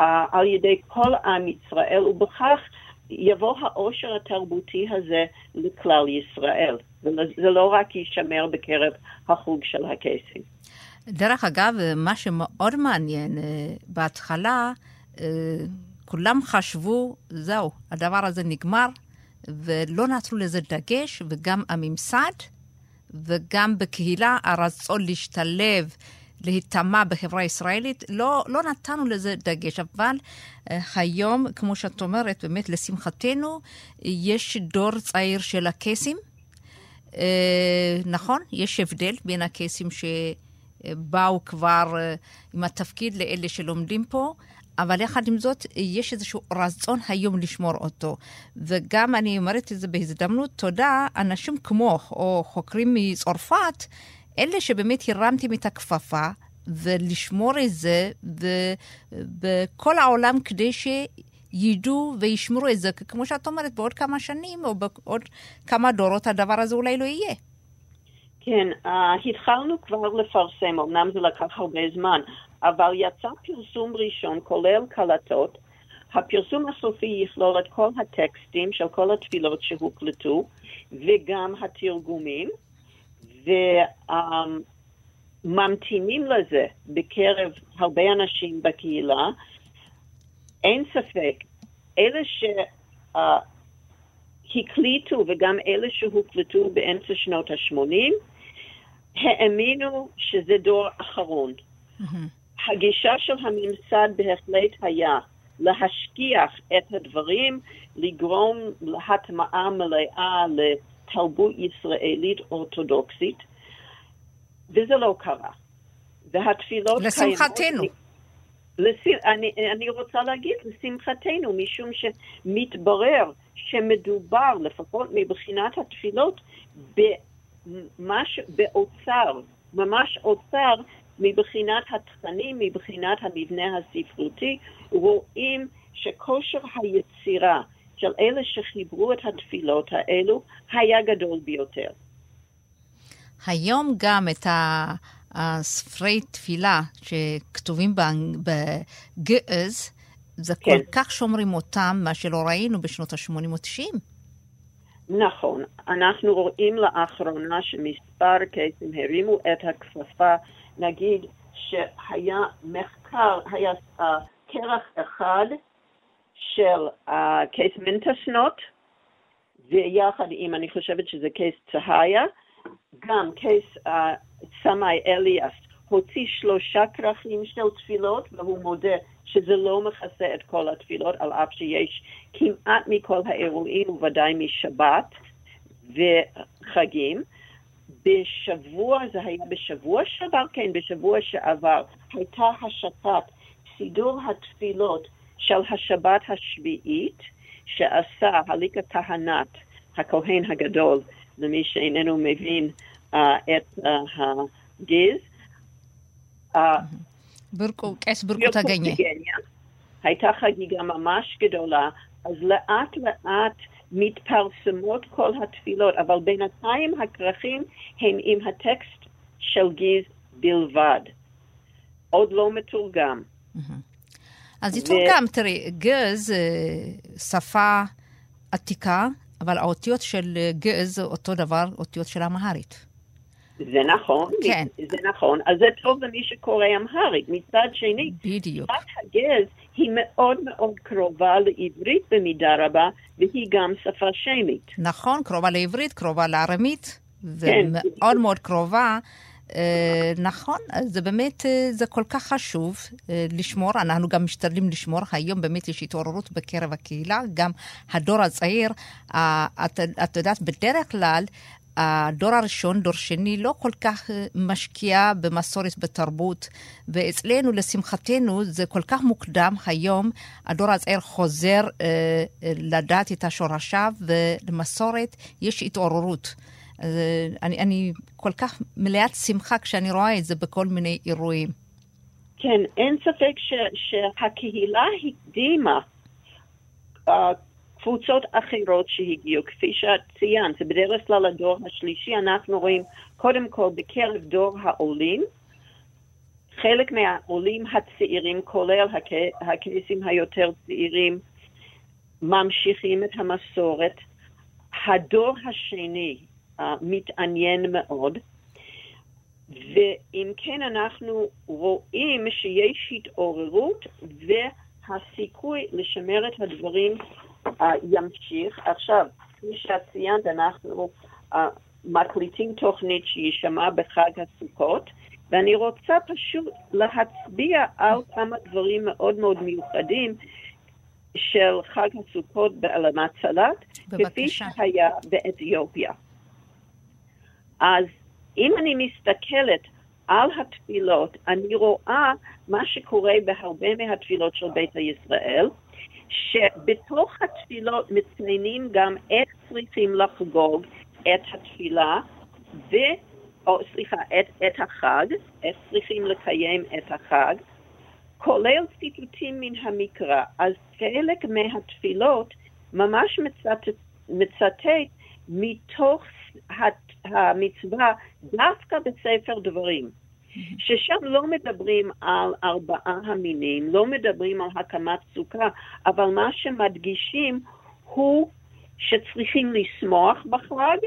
Speaker 6: uh, על ידי כל עם ישראל, ובכך יבוא העושר התרבותי הזה לכלל ישראל. וזה לא רק יישמר בקרב החוג של הקייסים.
Speaker 3: דרך אגב, מה שמאוד מעניין, אה, בהתחלה אה, כולם חשבו, זהו, הדבר הזה נגמר, ולא נתנו לזה דגש, וגם הממסד, וגם בקהילה, הרצון להשתלב, להיטמע בחברה הישראלית, לא, לא נתנו לזה דגש. אבל אה, היום, כמו שאת אומרת, באמת, לשמחתנו, יש דור צעיר של הקייסים. אה, נכון, יש הבדל בין הקייסים שבאו כבר אה, עם התפקיד לאלה שלומדים פה, אבל יחד עם זאת, יש איזשהו רצון היום לשמור אותו. וגם אני אומרת את זה בהזדמנות, תודה, אנשים כמוך, או חוקרים מצרפת, אלה שבאמת הרמתם את הכפפה, ולשמור את זה בכל העולם כדי ש... ידעו וישמרו את זה, כמו שאת אומרת, בעוד כמה שנים או בעוד כמה דורות הדבר הזה אולי לא יהיה.
Speaker 6: כן, uh, התחלנו כבר לפרסם, אמנם זה לקח הרבה זמן, אבל יצא פרסום ראשון, כולל קלטות. הפרסום הסופי יכלול את כל הטקסטים של כל התפילות שהוקלטו, וגם התרגומים, וממתינים לזה בקרב הרבה אנשים בקהילה. אין ספק, אלה שהקליטו uh, וגם אלה שהוקלטו באמצע שנות ה-80, האמינו שזה דור אחרון. Mm-hmm. הגישה של הממסד בהחלט היה להשכיח את הדברים, לגרום להטמעה מלאה לתרבות ישראלית אורתודוקסית, וזה לא קרה. והתפילות
Speaker 3: לשמחתנו.
Speaker 6: קיימות... לש... אני, אני רוצה להגיד לשמחתנו, משום שמתברר שמדובר, לפחות מבחינת התפילות, במש... באוצר, ממש אוצר מבחינת התכנים, מבחינת המבנה הספרותי, רואים שכושר היצירה של אלה שחיברו את התפילות האלו היה גדול ביותר.
Speaker 3: היום גם את. הספרי תפילה שכתובים בגז, זה כן. כל כך שומרים אותם, מה שלא ראינו בשנות ה-80 או 90.
Speaker 6: נכון. אנחנו רואים לאחרונה שמספר קייסים הרימו את הכפפה. נגיד שהיה מחקר, היה uh, כרך אחד של קייס מנטסנוט, ויחד עם, אני חושבת שזה קייס צהיה, גם קייס סמאי אליאס הוציא שלושה כרכים של תפילות, והוא מודה שזה לא מכסה את כל התפילות, על אף שיש כמעט מכל האירועים, וודאי משבת וחגים. בשבוע, זה היה בשבוע שעבר? כן, בשבוע שעבר, הייתה השקת סידור התפילות של השבת השביעית, שעשה הליקה כהנת, הכהן הגדול, למי שאיננו מבין uh, את uh, הגז. Uh,
Speaker 3: ברקו, קייס ברקו תגניה.
Speaker 6: הייתה חגיגה ממש גדולה, אז לאט לאט מתפרסמות כל התפילות, אבל בינתיים הכרכים הם עם הטקסט של גיז בלבד. עוד לא מתורגם.
Speaker 3: אז יתורגם, תראי, גז, אה, שפה עתיקה, אבל האותיות של גז זה אותו דבר, אותיות של אמהרית.
Speaker 6: זה נכון,
Speaker 3: כן.
Speaker 6: זה נכון. אז זה טוב למי שקורא אמהרית. מצד שני,
Speaker 3: בדיוק.
Speaker 6: שפת הגז היא מאוד מאוד קרובה לעברית במידה רבה, והיא גם שפה שמית.
Speaker 3: נכון, קרובה לעברית, קרובה לארמית,
Speaker 6: כן.
Speaker 3: ומאוד מאוד קרובה. אה, נכון, זה באמת, אה, זה כל כך חשוב אה, לשמור, אנחנו גם משתדלים לשמור, היום באמת יש התעוררות בקרב הקהילה, גם הדור הצעיר, אה, את, יודעת, בדרך כלל, הדור הראשון, דור שני, לא כל כך אה, משקיע במסורת, בתרבות, ואצלנו, לשמחתנו, זה כל כך מוקדם. היום, הדור הצעיר חוזר אה, אה, לדעת את השורשיו, ולמסורת יש התעוררות. אז אה, אני, אני כל כך מלאת שמחה כשאני רואה את זה בכל מיני אירועים.
Speaker 6: כן, אין ספק ש, שהקהילה הקדימה uh, קבוצות אחרות שהגיעו, כפי שאת ציינת, בדרך כלל הדור השלישי, אנחנו רואים קודם כל בקרב דור העולים, חלק מהעולים הצעירים, כולל הק... הקייסים היותר צעירים, ממשיכים את המסורת. הדור השני uh, מתעניין מאוד, ואם כן אנחנו רואים שיש התעוררות והסיכוי לשמר את הדברים uh, ימשיך. עכשיו, כפי שאת ציינת, אנחנו uh, מקליטים תוכנית שיישמע בחג הסוכות, ואני רוצה פשוט להצביע על כמה דברים מאוד מאוד מיוחדים של חג הסוכות בעלמת סלט, כפי. שהיה באתיופיה. אז אם אני מסתכלת על התפילות, אני רואה מה שקורה בהרבה מהתפילות של ביתא ישראל, שבתוך התפילות מציינים גם איך צריכים לחגוג את התפילה, ו... או סליחה, את, את החג, איך צריכים לקיים את החג, כולל ציטוטים מן המקרא. אז חלק מהתפילות ממש מצטט, מצטט מתוך הת- המצווה דווקא בספר דברים. ששם לא מדברים על ארבעה המינים, לא מדברים על הקמת סוכה, אבל מה שמדגישים הוא שצריכים לשמוח בחג,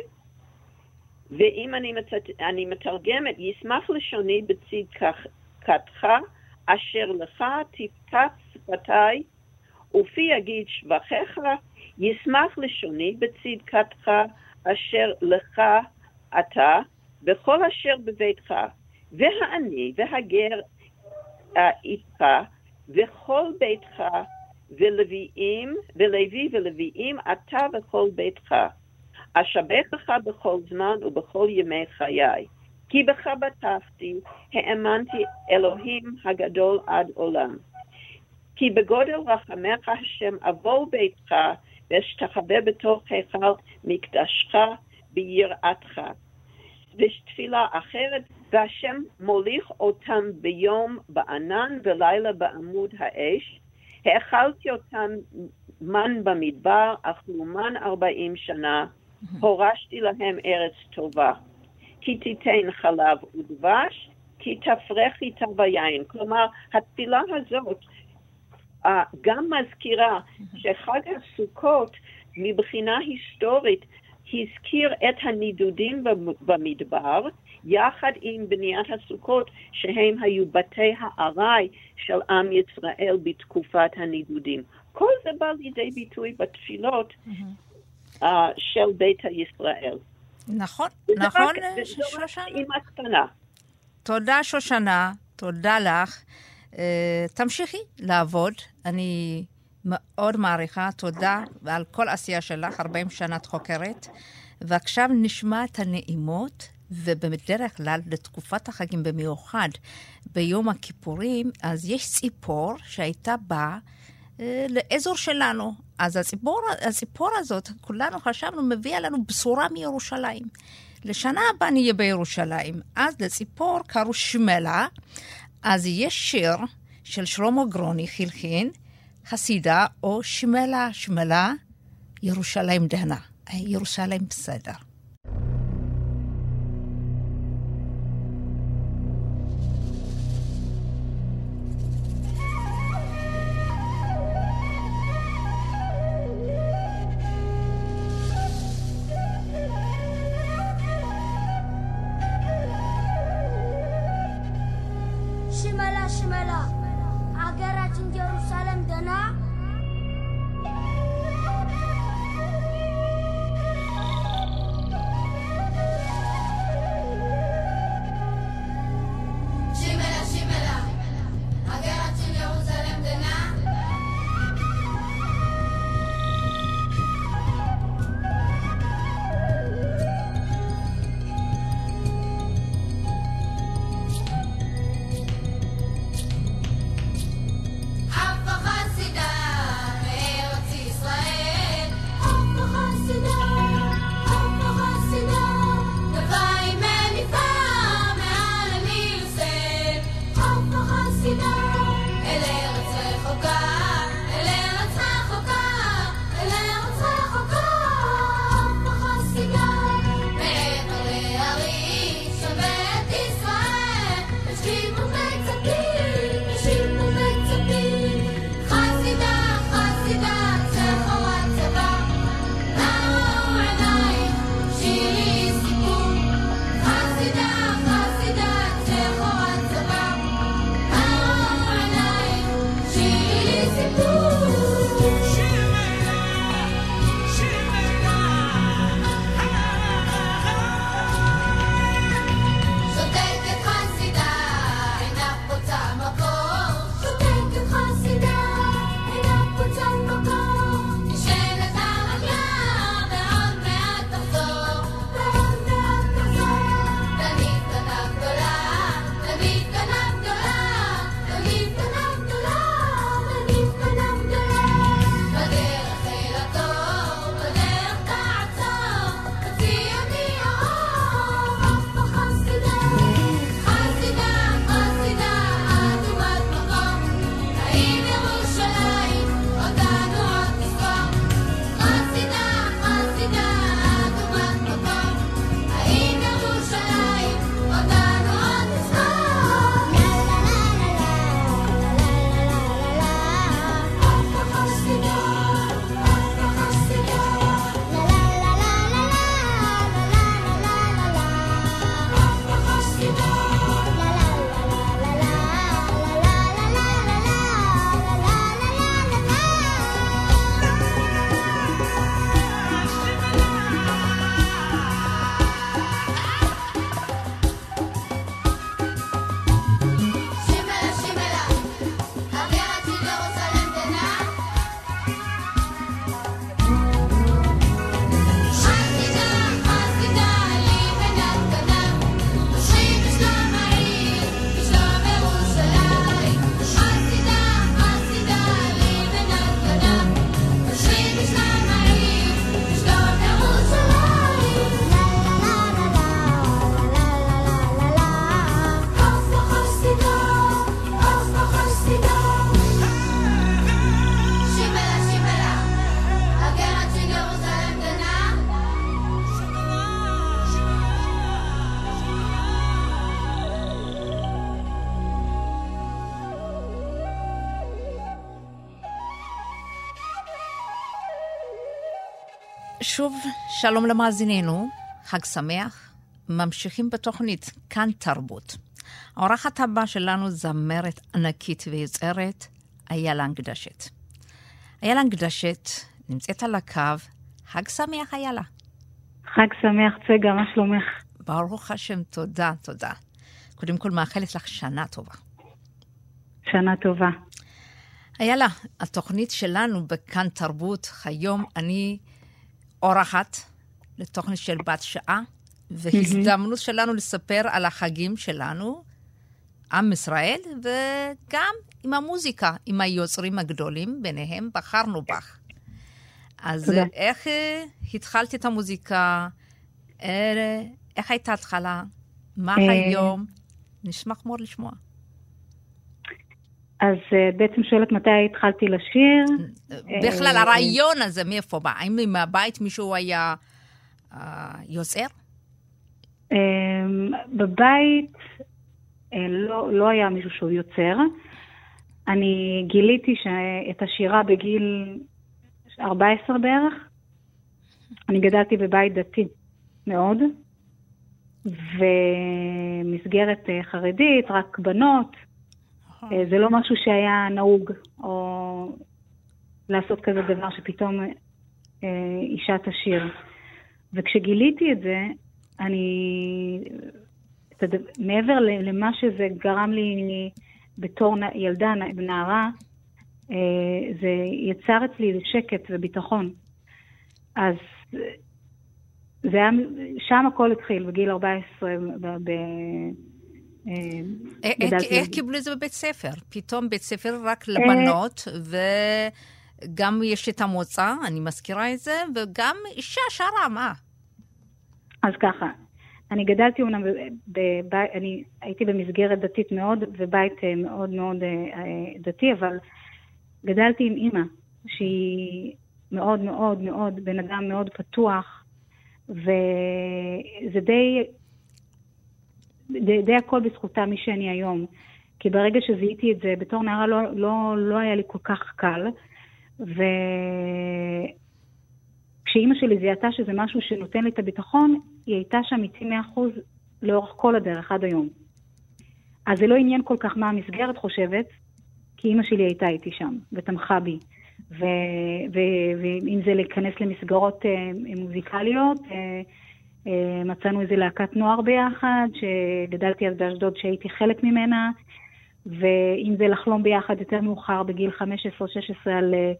Speaker 6: ואם אני, מצט... אני מתרגמת, ישמח לשוני בצדקתך, אשר לך תפקד שפתי, ופי יגיד שבחיך, ישמח לשוני בצדקתך, אשר לך אתה, בכל אשר בביתך, והעני והגר אה, איתך, וכל ביתך, ולוויים, ולוי ולוויים, אתה וכל ביתך. אשבחך בכל זמן ובכל ימי חיי. כי בך בטחתי, האמנתי אלוהים הגדול עד עולם. כי בגודל רחמך השם אבוא ביתך, ואשתחווה בתוך היכל מקדשך ביראתך. ותפילה אחרת, והשם מוליך אותם ביום בענן ולילה בעמוד האש. האכלתי אותם מן במדבר, אכלו מן ארבעים שנה, הורשתי להם ארץ טובה. כי תיתן חלב ודבש, כי תפרח איתה ביין. כלומר, התפילה הזאת uh, גם מזכירה שחג הסוכות, מבחינה היסטורית, הזכיר את הנידודים במדבר, יחד עם בניית הסוכות, שהם היו בתי הארעי של עם ישראל בתקופת הנידודים. כל זה בא לידי ביטוי בתפילות uh, של בית הישראל.
Speaker 3: נכון, נכון, שושנה. תודה, שושנה. תודה לך. Uh, תמשיכי לעבוד. אני מאוד מעריכה, תודה על כל עשייה שלך, 40 שנה את חוקרת. ועכשיו נשמע את הנעימות, ובדרך כלל לתקופת החגים במיוחד, ביום הכיפורים, אז יש ציפור שהייתה באה אה, לאזור שלנו. אז הציפור, הציפור הזאת, כולנו חשבנו, מביאה לנו בשורה מירושלים. לשנה הבאה נהיה בירושלים. אז לציפור קראו שמלה, אז יש שיר של שלמה גרוני, חילחין, חסידה או שמלה, שמלה, ירושלים דהנה, אה, ירושלים בסדר. שלום למאזיננו, חג שמח. ממשיכים בתוכנית כאן תרבות. האורחת הבאה שלנו זמרת ענקית ויוצרת, איילה הנגדשת. איילה הנגדשת נמצאת על הקו. חג שמח, איילה.
Speaker 7: חג שמח, צגה, מה שלומך?
Speaker 3: ברוך השם, תודה, תודה. קודם כל, מאחלת לך שנה טובה.
Speaker 7: שנה טובה.
Speaker 3: איילה, התוכנית שלנו בכאן תרבות, היום אני אורחת לתוכנית של בת שעה, והזדמנות שלנו לספר על החגים שלנו, עם ישראל, וגם עם המוזיקה, עם היוצרים הגדולים, ביניהם בחרנו בך. אז
Speaker 7: תודה.
Speaker 3: איך אה, התחלת את המוזיקה? אה, איך הייתה ההתחלה? מה
Speaker 7: אה,
Speaker 3: היום? נשמח מאוד לשמוע.
Speaker 7: אז אה, בעצם שואלת מתי התחלתי לשיר.
Speaker 3: בכלל,
Speaker 7: אה,
Speaker 3: הרעיון הזה, מאיפה בא? האם מהבית מישהו היה אה, יוצר?
Speaker 7: אה, בבית לא, לא היה מישהו שהוא יוצר. אני גיליתי את השירה בגיל 14 בערך. אני גדלתי בבית דתי מאוד, ומסגרת חרדית, רק בנות. אה, זה לא משהו שהיה נהוג, או לעשות כזה דבר שפתאום אה, אישה תשיר. וכשגיליתי את זה, אני. מעבר למה שזה גרם לי בתור ילדה, נערה, אה, זה יצר אצלי שקט וביטחון. אז זה היה, שם הכל התחיל, בגיל 14, ב...
Speaker 3: איך-
Speaker 7: גדלתי-
Speaker 3: איך קיבלו את זה בבית ספר? פתאום בית ספר רק לבנות, וגם יש את המוצא, אני מזכירה את זה, וגם אישה שרה, מה?
Speaker 7: אז ככה, אני גדלתי אומנם, בבית, אני הייתי במסגרת דתית מאוד, ובית אה, מאוד מאוד אה, אה, דתי, אבל גדלתי עם אימא, שהיא מאוד מאוד מאוד, בן אדם מאוד פתוח, וזה די, די, די הכל בזכותה מי שאני היום. כי ברגע שזיהיתי את זה, בתור נערה לא, לא, לא היה לי כל כך קל, וכשאימא שלי זיהתה שזה משהו שנותן לי את הביטחון, היא הייתה שם איתי 100% לאורך כל הדרך, עד היום. אז זה לא עניין כל כך מה המסגרת חושבת, כי אימא שלי הייתה איתי שם, ותמכה בי. ואם זה להיכנס למסגרות אה, מוזיקליות, אה, מצאנו איזה להקת נוער ביחד, שגדלתי אז באשדוד שהייתי חלק ממנה, ואם זה לחלום ביחד יותר מאוחר, בגיל 15-16, על, אה,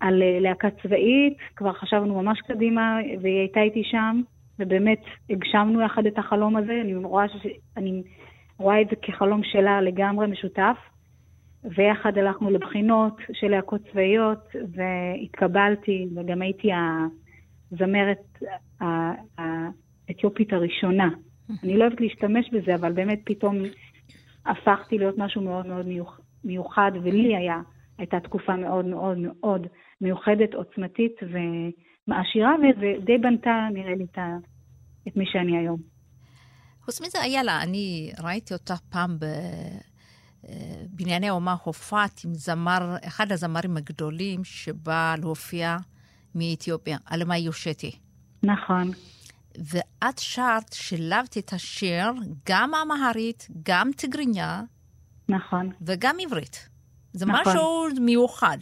Speaker 7: על אה, להקה צבאית, כבר חשבנו ממש קדימה, והיא הייתה איתי שם, ובאמת הגשמנו יחד את החלום הזה, אני רואה, ש... אני רואה את זה כחלום שלה לגמרי משותף. ויחד הלכנו לבחינות של להקות צבאיות, והתקבלתי, וגם הייתי הזמרת האתיופית הראשונה. אני לא אוהבת להשתמש בזה, אבל באמת פתאום הפכתי להיות משהו מאוד מאוד מיוח- מיוחד, ולי היה, הייתה תקופה מאוד מאוד מאוד מיוחדת, עוצמתית ומעשירה, וזה די בנתה, נראה לי, את מי שאני היום.
Speaker 3: חוץ מזה, איילה, אני ראיתי אותך פעם בבנייני האומה, הופעת עם זמר, אחד הזמרים הגדולים שבא להופיע מאתיופיה, אלמאי יושטי.
Speaker 7: נכון,
Speaker 3: ואת שרת, שילבת את השיר, גם אמהרית, גם תיגריניה
Speaker 7: נכון,
Speaker 3: וגם עברית. זה
Speaker 7: נכון.
Speaker 3: משהו מיוחד.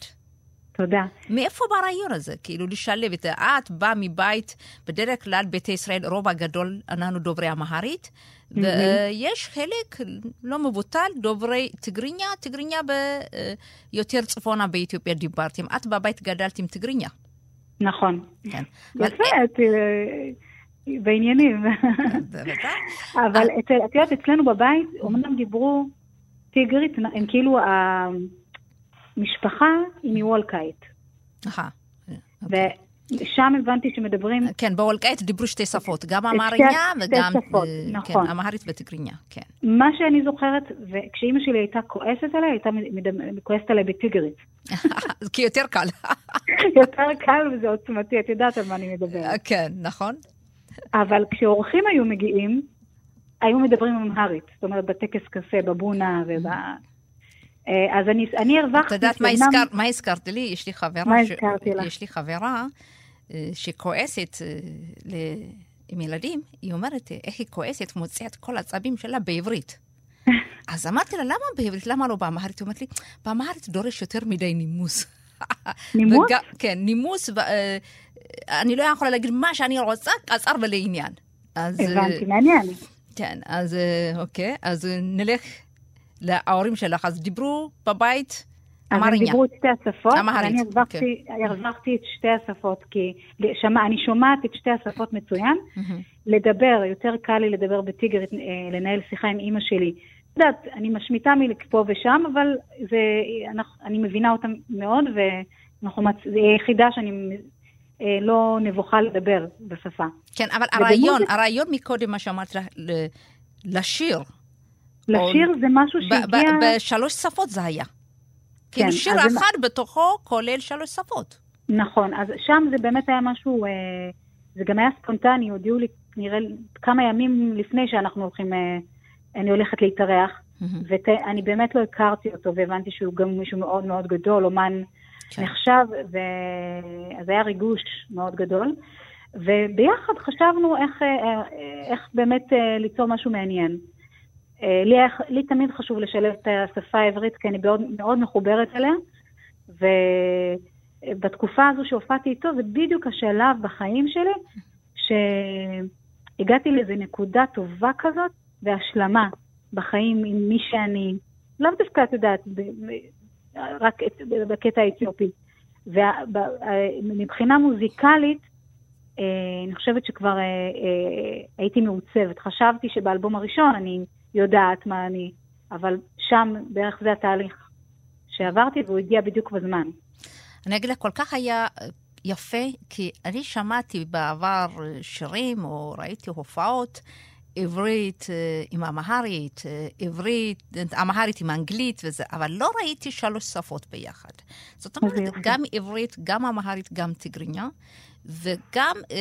Speaker 7: תודה.
Speaker 3: מאיפה בא הרעיון הזה? כאילו, לשלב את זה. את באה מבית, בדרך כלל ביתי ישראל, רוב הגדול, אנחנו דוברי אמהרית, ויש חלק לא מבוטל דוברי תיגריניה, תיגריניה ביותר צפונה באתיופיה דיברתם. את בבית גדלת עם תיגריניה.
Speaker 7: נכון.
Speaker 3: כן.
Speaker 7: יפה, את אה, בעניינים. אבל אצל, את יודעת, אצלנו בבית, אמנם דיברו טיגרית, הם כאילו, המשפחה היא מוולקאית.
Speaker 3: אהה.
Speaker 7: ושם הבנתי שמדברים,
Speaker 3: כן, באולקאית דיברו שתי שפות, גם אמהריה
Speaker 7: שתי
Speaker 3: וגם...
Speaker 7: שפות,
Speaker 3: אה,
Speaker 7: נכון.
Speaker 3: כן, אמהרית ותיגריניה, כן.
Speaker 7: מה שאני זוכרת, וכשאימא שלי הייתה כועסת עליי, הייתה כועסת עליי בטיגרית.
Speaker 3: כי יותר קל.
Speaker 7: יותר קל וזה עוצמתי, את יודעת על מה אני מדברת.
Speaker 3: כן, נכון?
Speaker 7: אבל כשאורחים היו מגיעים, היו מדברים אמהרית. זאת אומרת, בטקס קפה, בבונה וב... אה, אז אני, אני הרווחתי...
Speaker 3: את יודעת מה הזכרת- מה הזכרת לי? יש לי חברה...
Speaker 7: מה
Speaker 3: ש-
Speaker 7: הזכרתי לך?
Speaker 3: יש לי חברה אה, שכועסת אה, ל- עם ילדים, היא אומרת, איך היא כועסת, מוציאה את כל העצבים שלה בעברית. אז אמרתי לה, למה בעברית? למה לא באמהרית? היא אומרת לי, באמהרית דורש יותר מדי נימוס.
Speaker 7: נימוס?
Speaker 3: וגם- כן, נימוס, ו- אה, אני לא יכולה להגיד מה שאני רוצה, קצר ולעניין. אז, אה,
Speaker 7: הבנתי, מעניין.
Speaker 3: כן, אז אוקיי, אז נלך להורים שלך. אז דיברו בבית
Speaker 7: אז הם
Speaker 3: אמריניה.
Speaker 7: דיברו את שתי השפות,
Speaker 3: אמהרית,
Speaker 7: ואני הרווחתי הרווחתי את שתי השפות, כי שמע, אני שומעת את שתי השפות מצוין.
Speaker 3: מהמם.
Speaker 7: לדבר, יותר קל לי לדבר בטיגרית, אה, לנהל שיחה עם אימא שלי. את יודעת, אני משמיטה מפה ושם, אבל זה, אנחנו, אני מבינה אותה מאוד, ואנחנו, מצ- זו היחידה שאני אה, לא נבוכה לדבר בשפה.
Speaker 3: כן, אבל הרעיון, הרעיון מקודם, מה שאמרת, לשיר,
Speaker 7: לשיר זה משהו שהגיע...
Speaker 3: בשלוש שפות זה היה. כאילו
Speaker 7: כן,
Speaker 3: שיר
Speaker 7: אז זה-
Speaker 3: אחד בתוכו כולל שלוש שפות.
Speaker 7: נכון, אז שם זה באמת היה משהו, אה, זה גם היה ספונטני, הודיעו לי, נראה כמה ימים לפני שאנחנו הולכים, אה, אני הולכת להתארח,
Speaker 3: מהמם.
Speaker 7: ואני באמת לא הכרתי אותו, והבנתי שהוא גם מישהו מאוד מאוד גדול, אומן
Speaker 3: כן.
Speaker 7: נחשב, ואז היה ריגוש מאוד גדול. וביחד חשבנו איך, אה, איך באמת אה, ליצור משהו מעניין. אה, לי, היה- לי תמיד חשוב לשלב את השפה העברית, כי אני מאוד, מאוד מחוברת אליה, ובתקופה הזו שהופעתי איתו, זה בדיוק השלב בחיים שלי, שהגעתי לאיזו נקודה טובה כזאת, והשלמה בחיים עם מי שאני, לאו דווקא, את יודעת, רק בקטע האתיופי. ומבחינה מוזיקלית, אה, אני חושבת שכבר אה, אה, הייתי מעוצבת. חשבתי שבאלבום הראשון אני יודעת מה אני, אבל שם בערך זה התהליך שעברתי, והוא הגיע בדיוק בזמן.
Speaker 3: אני אגיד לך, כל כך היה יפה, כי אני שמעתי בעבר שירים, או ראיתי הופעות, עברית אה, עם אמהרית, אה, עברית, אמהרית עם אנגלית וזה, אבל לא ראיתי שלוש שפות ביחד. זאת אומרת. גם עברית, גם אמהרית, גם טיגריניה, וגם אה,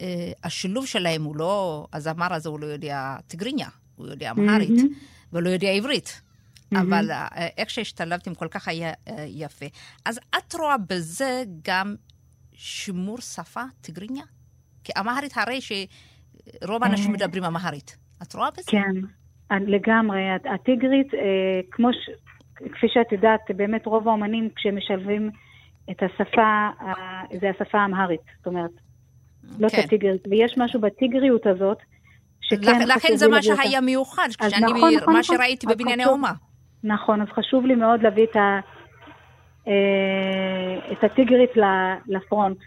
Speaker 3: אה, השילוב שלהם הוא לא, הזמר הזה הוא לא יודע טיגריניה, הוא יודע אמהרית,
Speaker 7: מהמם.
Speaker 3: ולא יודע עברית.
Speaker 7: מהמם.
Speaker 3: אבל אה, איך שהשתלבתם כל כך היה אה, יפה. אז את רואה בזה גם שימור שפה טיגריניה? כי אמהרית הרי שרוב האנשים
Speaker 7: אה.
Speaker 3: מדברים אמהרית. את רואה בזה?
Speaker 7: כן, לגמרי. הט- הטיגרית, אה, כמו ש... כפי שאת יודעת, באמת רוב האומנים כשהם משלבים את השפה, זה השפה האמהרית. זאת אומרת, לא את
Speaker 3: כן.
Speaker 7: הטיגרית. ויש משהו בטיגריות הזאת, שכן
Speaker 3: לכ- לכן זה מה. שהיה מיוחד,
Speaker 7: אז
Speaker 3: כשאני,
Speaker 7: נכון, נכון,
Speaker 3: מה
Speaker 7: נכון.
Speaker 3: שראיתי בבנייני
Speaker 7: חשוב.
Speaker 3: האומה.
Speaker 7: נכון, אז חשוב לי מאוד להביא את, ה, אה, את הטיגרית לפרונט,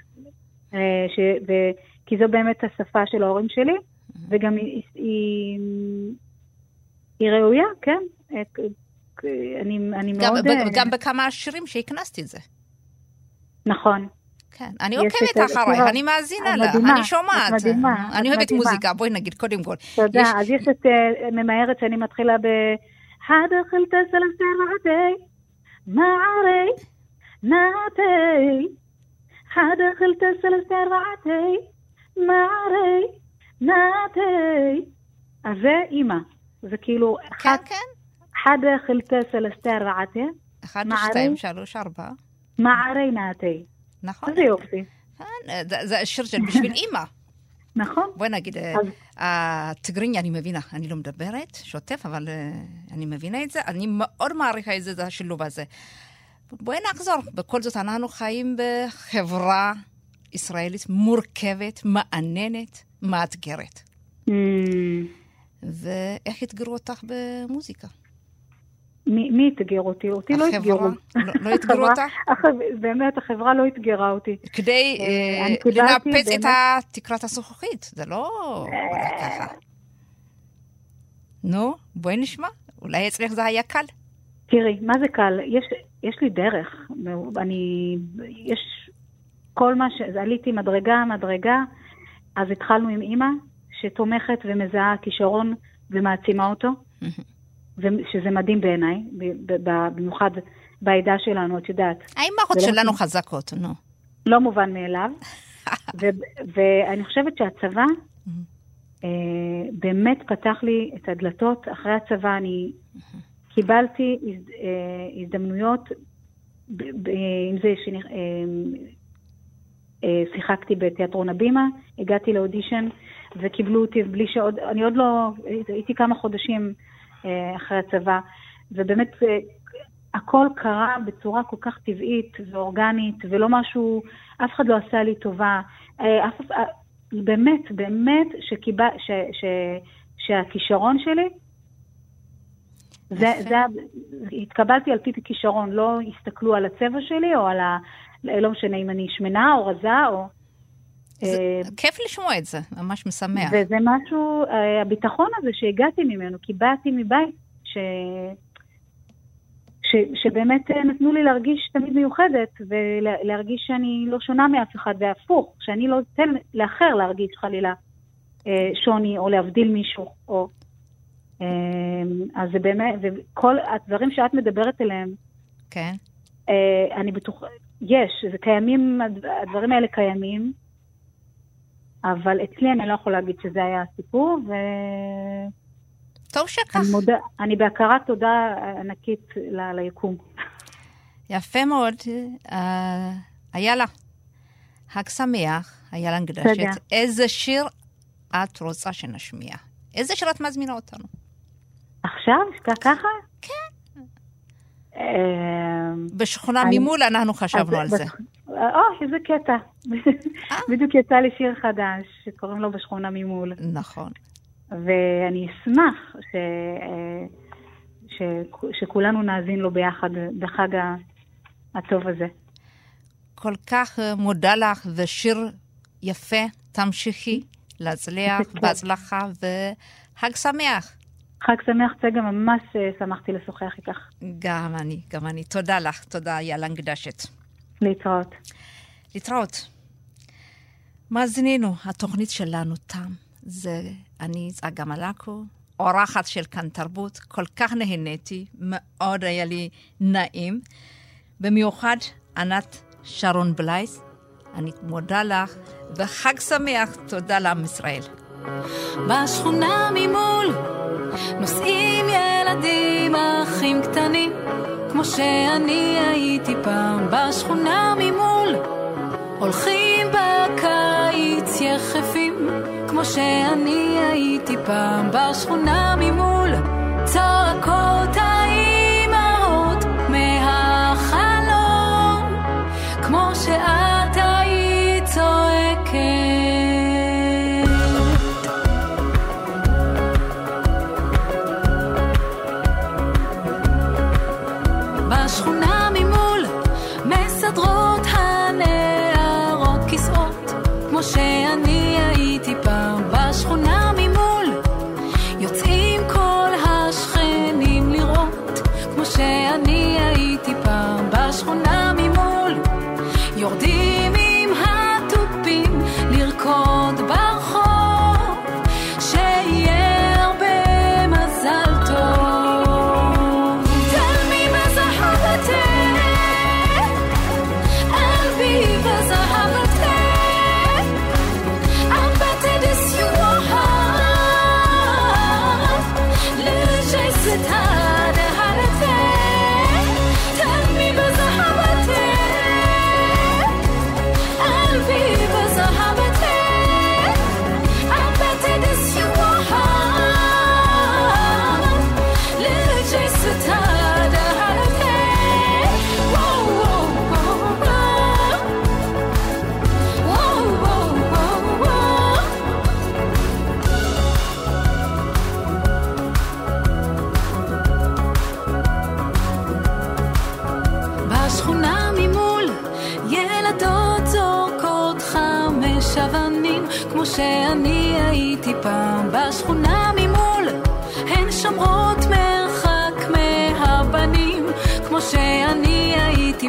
Speaker 7: אה, ש, ו, כי זו באמת השפה של ההורים שלי, וגם היא, היא, היא ראויה, כן. אה, אני, אני
Speaker 3: גם,
Speaker 7: מאוד...
Speaker 3: גם בכמה שירים שהכנסתי את זה.
Speaker 7: נכון.
Speaker 3: כן, אני עוקבת אחרייך, אני מאזינה לך, אני שומעת.
Speaker 7: מדהימה,
Speaker 3: אני אוהבת. מוזיקה, בואי נגיד, קודם כל.
Speaker 7: תודה. אז יש את אה, ממהרת שאני מתחילה ב... הדחל תסל סרעתי, מערי, נעתי. הדחל תסל סרעתי, מערי, נעתי. אז זה אימא. זה כאילו,
Speaker 3: כן,
Speaker 7: אחד
Speaker 3: כן.
Speaker 7: הדחל תסל סרעתי,
Speaker 3: אחד,
Speaker 7: מערי.
Speaker 3: שתיים, שלוש, ארבע.
Speaker 7: מערי נעתי.
Speaker 3: נכון.
Speaker 7: איזה יופי.
Speaker 3: כן, זה- זה השיר של בשביל אימא.
Speaker 7: נכון?
Speaker 3: בואי נגיד, אה, הטיגריניה אני מבינה, אני לא מדברת, שוטף, אבל אה, אני מבינה את זה, אני מאוד מעריכה את זה, זה השילוב הזה. בואי נחזור, בכל זאת אנחנו חיים בחברה ישראלית מורכבת, מעניינת, מאתגרת.
Speaker 7: Mm,
Speaker 3: ואיך אתגרו אותך במוזיקה?
Speaker 7: מי מי אתגר אותי? אותי לא
Speaker 3: החברה?
Speaker 7: אתגרו.
Speaker 3: לא- לא אתגרו
Speaker 7: החברה-
Speaker 3: אותך?
Speaker 7: הח- באמת, החברה לא אתגרה אותי.
Speaker 3: כדי
Speaker 7: אה,
Speaker 3: אה, לנפץ את
Speaker 7: באמת-
Speaker 3: תקרת הזכוכית, זה לא ככה. נו, בואי נשמע, אולי אצלך זה היה קל.
Speaker 7: תראי, מה זה קל? יש, יש לי דרך. אני... יש... כל מה ש... עליתי מדרגה, מדרגה, אז התחלנו עם אימא, שתומכת ומזהה כישרון ומעצימה אותו, שזה מדהים בעיניי, במיוחד בעדה שלנו, את יודעת.
Speaker 3: האימהות
Speaker 7: זה לא-
Speaker 3: שלנו חזקות, נו.
Speaker 7: לא מובן מאליו. ו- ואני חושבת שהצבא אה, באמת פתח לי את הדלתות. אחרי הצבא אני קיבלתי הז- אה, הזדמנויות, עם זה ששיחקתי בתיאטרון הבימה, הגעתי לאודישן וקיבלו אותי בלי שעוד, אני עוד לא, הייתי כמה חודשים אה, אחרי הצבא, ובאמת אה, הכל קרה בצורה כל כך טבעית ואורגנית, ולא משהו, אף אחד לא עשה לי טובה. אה, אף, אה, באמת, באמת, שקיבל, ש, ש, שהכישרון שלי, זה. זה, התקבלתי על פי כישרון, לא הסתכלו על הצבע שלי או על ה... לא משנה אם אני שמנה או רזה או... אה,
Speaker 3: כיף לשמוע את זה, ממש משמח.
Speaker 7: וזה משהו, אה, הביטחון הזה שהגעתי ממנו, כי באתי מבית ש... ש... שבאמת אה, נתנו לי להרגיש תמיד מיוחדת, ולהרגיש שאני לא שונה מאף אחד, והפוך, שאני לא אתן לאחר להרגיש חלילה שוני, או להבדיל מישהו, או... אז זה באמת, וכל הדברים שאת מדברת עליהם,
Speaker 3: כן.
Speaker 7: אני בטוחה, יש, זה קיימים, הדבר- הדברים האלה קיימים, אבל אצלי אני לא יכולה להגיד שזה היה הסיפור, ואני
Speaker 3: טוב שכך.
Speaker 7: מודה, אני בהכרת תודה ענקית ל- ליקום.
Speaker 3: יפה מאוד. אה, איילה, חג שמח, איילה
Speaker 7: תודה.
Speaker 3: נגדשת. איזה שיר את רוצה שנשמיע? איזה שיר את מזמינה אותנו?
Speaker 7: עכשיו? ככה? כן.
Speaker 3: בשכונה
Speaker 7: אני-
Speaker 3: ממול אנחנו חשבנו על זה.
Speaker 7: או, איזה קטע. בדיוק יצא לי שיר חדש, שקוראים לו בשכונה ממול.
Speaker 3: נכון.
Speaker 7: ואני אשמח ש... אה, ש... שכולנו נאזין לו ביחד בחג הטוב הזה.
Speaker 3: כל כך אה, מודה לך, ושיר יפה, תמשיכי להצליח, בהצלחה, וחג שמח.
Speaker 7: חג שמח, צגה, ממש אה, שמחתי לשוחח איתך.
Speaker 3: גם אני, גם אני. תודה לך, תודה, יאללה נגדשת.
Speaker 7: להתראות.
Speaker 3: להתראות. מאזינינו, התוכנית שלנו תם. זה אני, צגה מלקו, אורחת של כאן תרבות. כל כך נהניתי, מאוד היה לי נעים. במיוחד ענת שרון בלייס, אני מודה לך, וחג שמח, תודה לעם ישראל.
Speaker 8: בשכונה ממול נוסעים ילדים אחים קטנים כמו שאני הייתי פעם בשכונה ממול. הולכים בקיץ יחפים כמו שאני הייתי פעם בשכונה ממול. צועקות כמו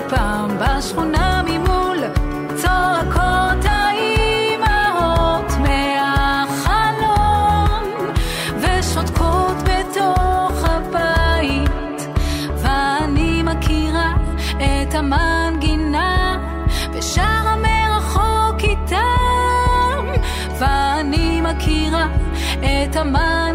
Speaker 8: פעם בשכונה ממול צועקות האימהות מהחלון ושותקות בתוך הבית. ואני מכירה את המנגינה ושרה מרחוק איתם. ואני מכירה את המנגינה